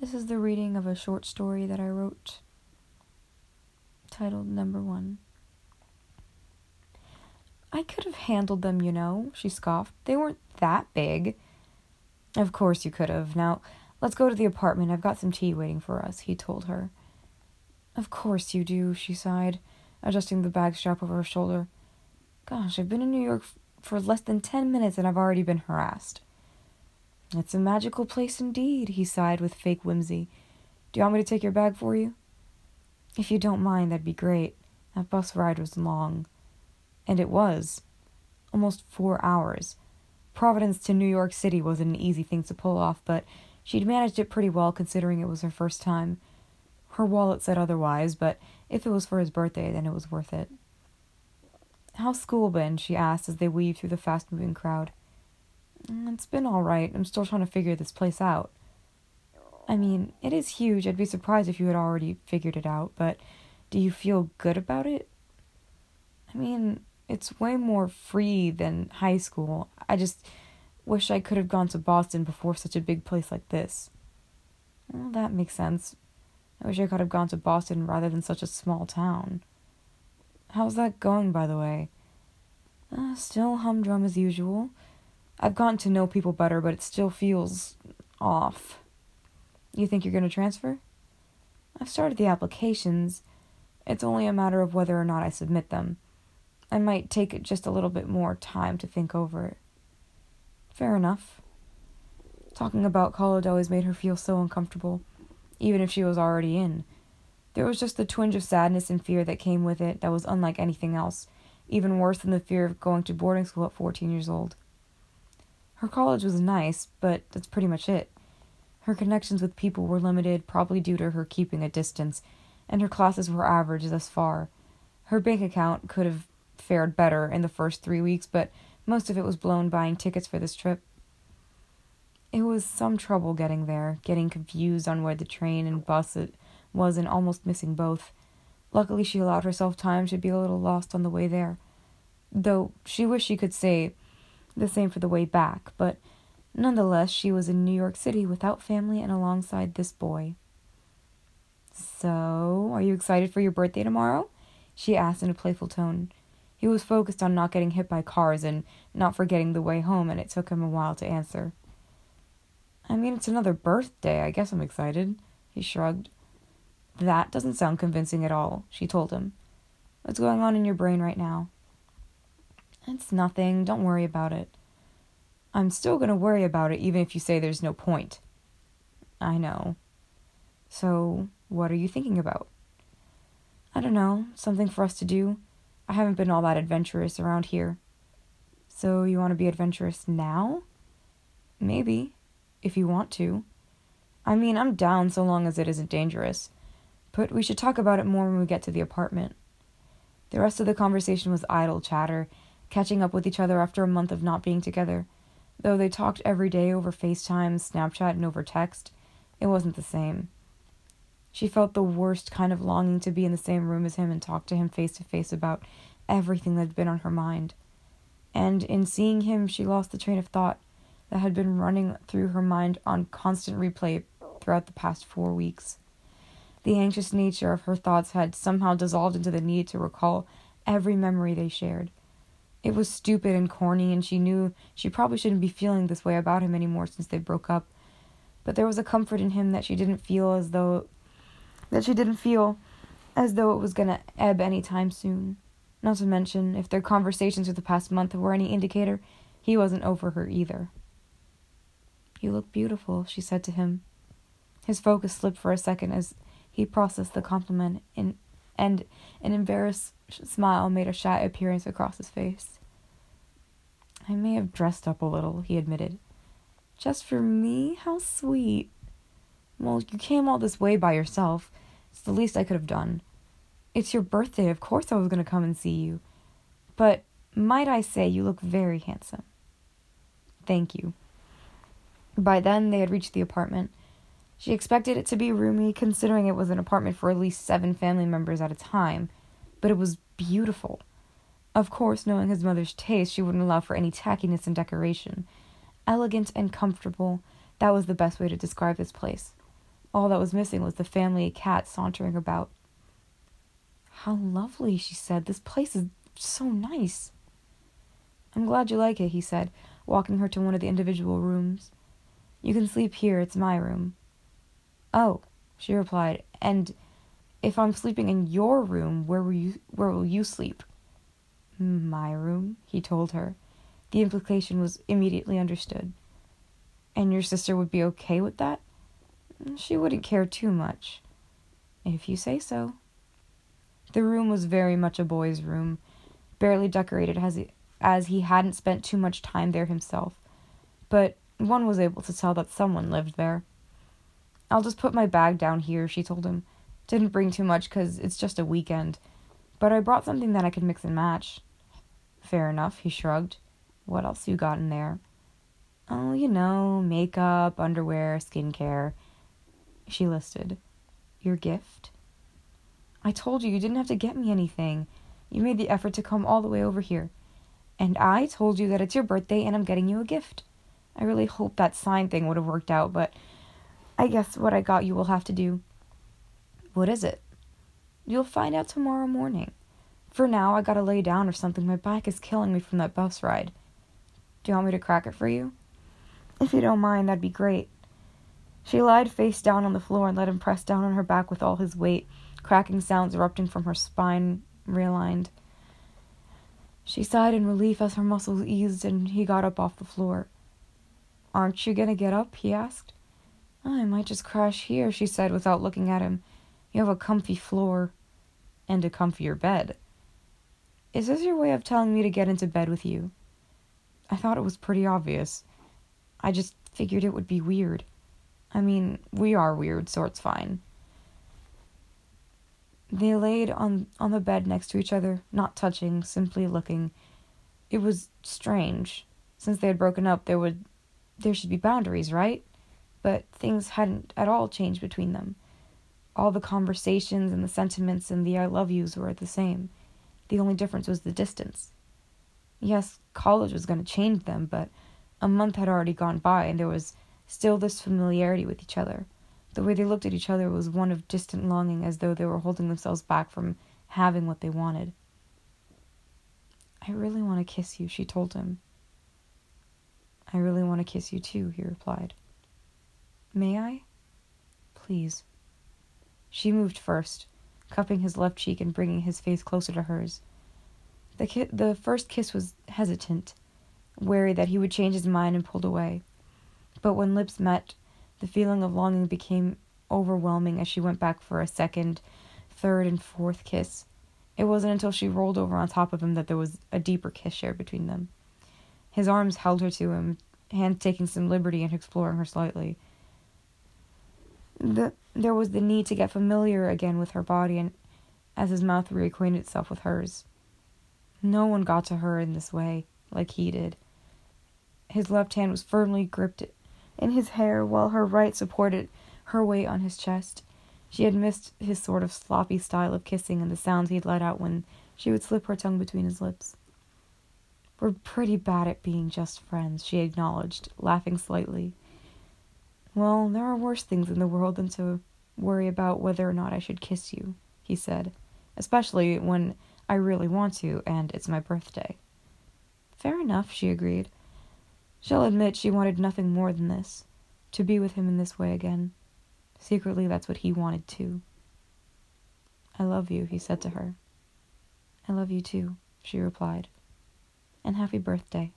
This is the reading of a short story that I wrote titled Number One. I could have handled them, you know, she scoffed. They weren't that big. Of course you could have. Now, let's go to the apartment. I've got some tea waiting for us, he told her. Of course you do, she sighed, adjusting the bag strap over her shoulder. Gosh, I've been in New York for less than ten minutes and I've already been harassed. It's a magical place indeed, he sighed with fake whimsy. Do you want me to take your bag for you? If you don't mind, that'd be great. That bus ride was long. And it was. Almost four hours. Providence to New York City wasn't an easy thing to pull off, but she'd managed it pretty well considering it was her first time. Her wallet said otherwise, but if it was for his birthday, then it was worth it. How's school been? she asked as they weaved through the fast moving crowd. Mm, it's been all right. I'm still trying to figure this place out. I mean, it is huge. I'd be surprised if you had already figured it out, but do you feel good about it? I mean, it's way more free than high school. I just wish I could have gone to Boston before such a big place like this. Well, that makes sense. I wish I could have gone to Boston rather than such a small town. How's that going, by the way? Uh, still humdrum as usual. I've gotten to know people better, but it still feels off. You think you're going to transfer? I've started the applications. It's only a matter of whether or not I submit them. I might take just a little bit more time to think over it. Fair enough. Talking about college always made her feel so uncomfortable, even if she was already in. There was just the twinge of sadness and fear that came with it that was unlike anything else, even worse than the fear of going to boarding school at 14 years old. Her college was nice, but that's pretty much it. Her connections with people were limited, probably due to her keeping a distance, and her classes were average thus far. Her bank account could have fared better in the first three weeks, but most of it was blown buying tickets for this trip. It was some trouble getting there, getting confused on where the train and bus was, and almost missing both. Luckily, she allowed herself time to be a little lost on the way there, though she wished she could say the same for the way back, but nonetheless, she was in New York City without family and alongside this boy. So, are you excited for your birthday tomorrow? she asked in a playful tone. He was focused on not getting hit by cars and not forgetting the way home, and it took him a while to answer. I mean, it's another birthday. I guess I'm excited. He shrugged. That doesn't sound convincing at all, she told him. What's going on in your brain right now? It's nothing. Don't worry about it. I'm still going to worry about it even if you say there's no point. I know. So, what are you thinking about? I don't know. Something for us to do. I haven't been all that adventurous around here. So, you want to be adventurous now? Maybe, if you want to. I mean, I'm down so long as it isn't dangerous. But we should talk about it more when we get to the apartment. The rest of the conversation was idle chatter, catching up with each other after a month of not being together. Though they talked every day over FaceTime, Snapchat, and over text, it wasn't the same. She felt the worst kind of longing to be in the same room as him and talk to him face to face about everything that had been on her mind. And in seeing him, she lost the train of thought that had been running through her mind on constant replay throughout the past four weeks. The anxious nature of her thoughts had somehow dissolved into the need to recall every memory they shared. It was stupid and corny, and she knew she probably shouldn't be feeling this way about him anymore since they broke up. But there was a comfort in him that she didn't feel as though that she didn't feel as though it was gonna ebb any time soon. Not to mention, if their conversations of the past month were any indicator, he wasn't over her either. You look beautiful, she said to him. His focus slipped for a second as he processed the compliment in, and an embarrassed smile made a shy appearance across his face. I may have dressed up a little, he admitted. Just for me? How sweet. Well, you came all this way by yourself. It's the least I could have done. It's your birthday, of course I was going to come and see you. But might I say you look very handsome. Thank you. By then, they had reached the apartment. She expected it to be roomy, considering it was an apartment for at least seven family members at a time but it was beautiful. Of course, knowing his mother's taste, she wouldn't allow for any tackiness in decoration. Elegant and comfortable, that was the best way to describe this place. All that was missing was the family cat sauntering about. How lovely, she said. This place is so nice. I'm glad you like it, he said, walking her to one of the individual rooms. You can sleep here, it's my room. Oh, she replied, and if I'm sleeping in your room, where will you where will you sleep? My room, he told her. The implication was immediately understood. And your sister would be okay with that? She wouldn't care too much. If you say so. The room was very much a boy's room, barely decorated as he, as he hadn't spent too much time there himself. But one was able to tell that someone lived there. I'll just put my bag down here, she told him. Didn't bring too much because it's just a weekend. But I brought something that I could mix and match. Fair enough, he shrugged. What else you got in there? Oh, you know, makeup, underwear, skincare. She listed. Your gift? I told you you didn't have to get me anything. You made the effort to come all the way over here. And I told you that it's your birthday and I'm getting you a gift. I really hope that sign thing would have worked out, but I guess what I got you will have to do. What is it? You'll find out tomorrow morning. For now, I gotta lay down or something. My back is killing me from that bus ride. Do you want me to crack it for you? If you don't mind, that'd be great. She lied face down on the floor and let him press down on her back with all his weight, cracking sounds erupting from her spine realigned. She sighed in relief as her muscles eased and he got up off the floor. Aren't you gonna get up? he asked. I might just crash here, she said without looking at him. You have a comfy floor. And a comfier bed. Is this your way of telling me to get into bed with you? I thought it was pretty obvious. I just figured it would be weird. I mean, we are weird, so it's fine. They laid on, on the bed next to each other, not touching, simply looking. It was strange. Since they had broken up, there would there should be boundaries, right? But things hadn't at all changed between them. All the conversations and the sentiments and the I love yous were the same. The only difference was the distance. Yes, college was going to change them, but a month had already gone by and there was still this familiarity with each other. The way they looked at each other was one of distant longing, as though they were holding themselves back from having what they wanted. I really want to kiss you, she told him. I really want to kiss you too, he replied. May I? Please. She moved first, cupping his left cheek and bringing his face closer to hers. The, ki- the first kiss was hesitant, wary that he would change his mind and pulled away. But when lips met, the feeling of longing became overwhelming as she went back for a second, third, and fourth kiss. It wasn't until she rolled over on top of him that there was a deeper kiss shared between them. His arms held her to him, hands taking some liberty and exploring her slightly. The, there was the need to get familiar again with her body, and as his mouth reacquainted itself with hers. No one got to her in this way, like he did. His left hand was firmly gripped in his hair, while her right supported her weight on his chest. She had missed his sort of sloppy style of kissing and the sounds he'd let out when she would slip her tongue between his lips. We're pretty bad at being just friends, she acknowledged, laughing slightly. Well, there are worse things in the world than to worry about whether or not I should kiss you, he said, especially when I really want to and it's my birthday. Fair enough, she agreed. She'll admit she wanted nothing more than this to be with him in this way again. Secretly, that's what he wanted too. I love you, he said to her. I love you too, she replied and happy birthday.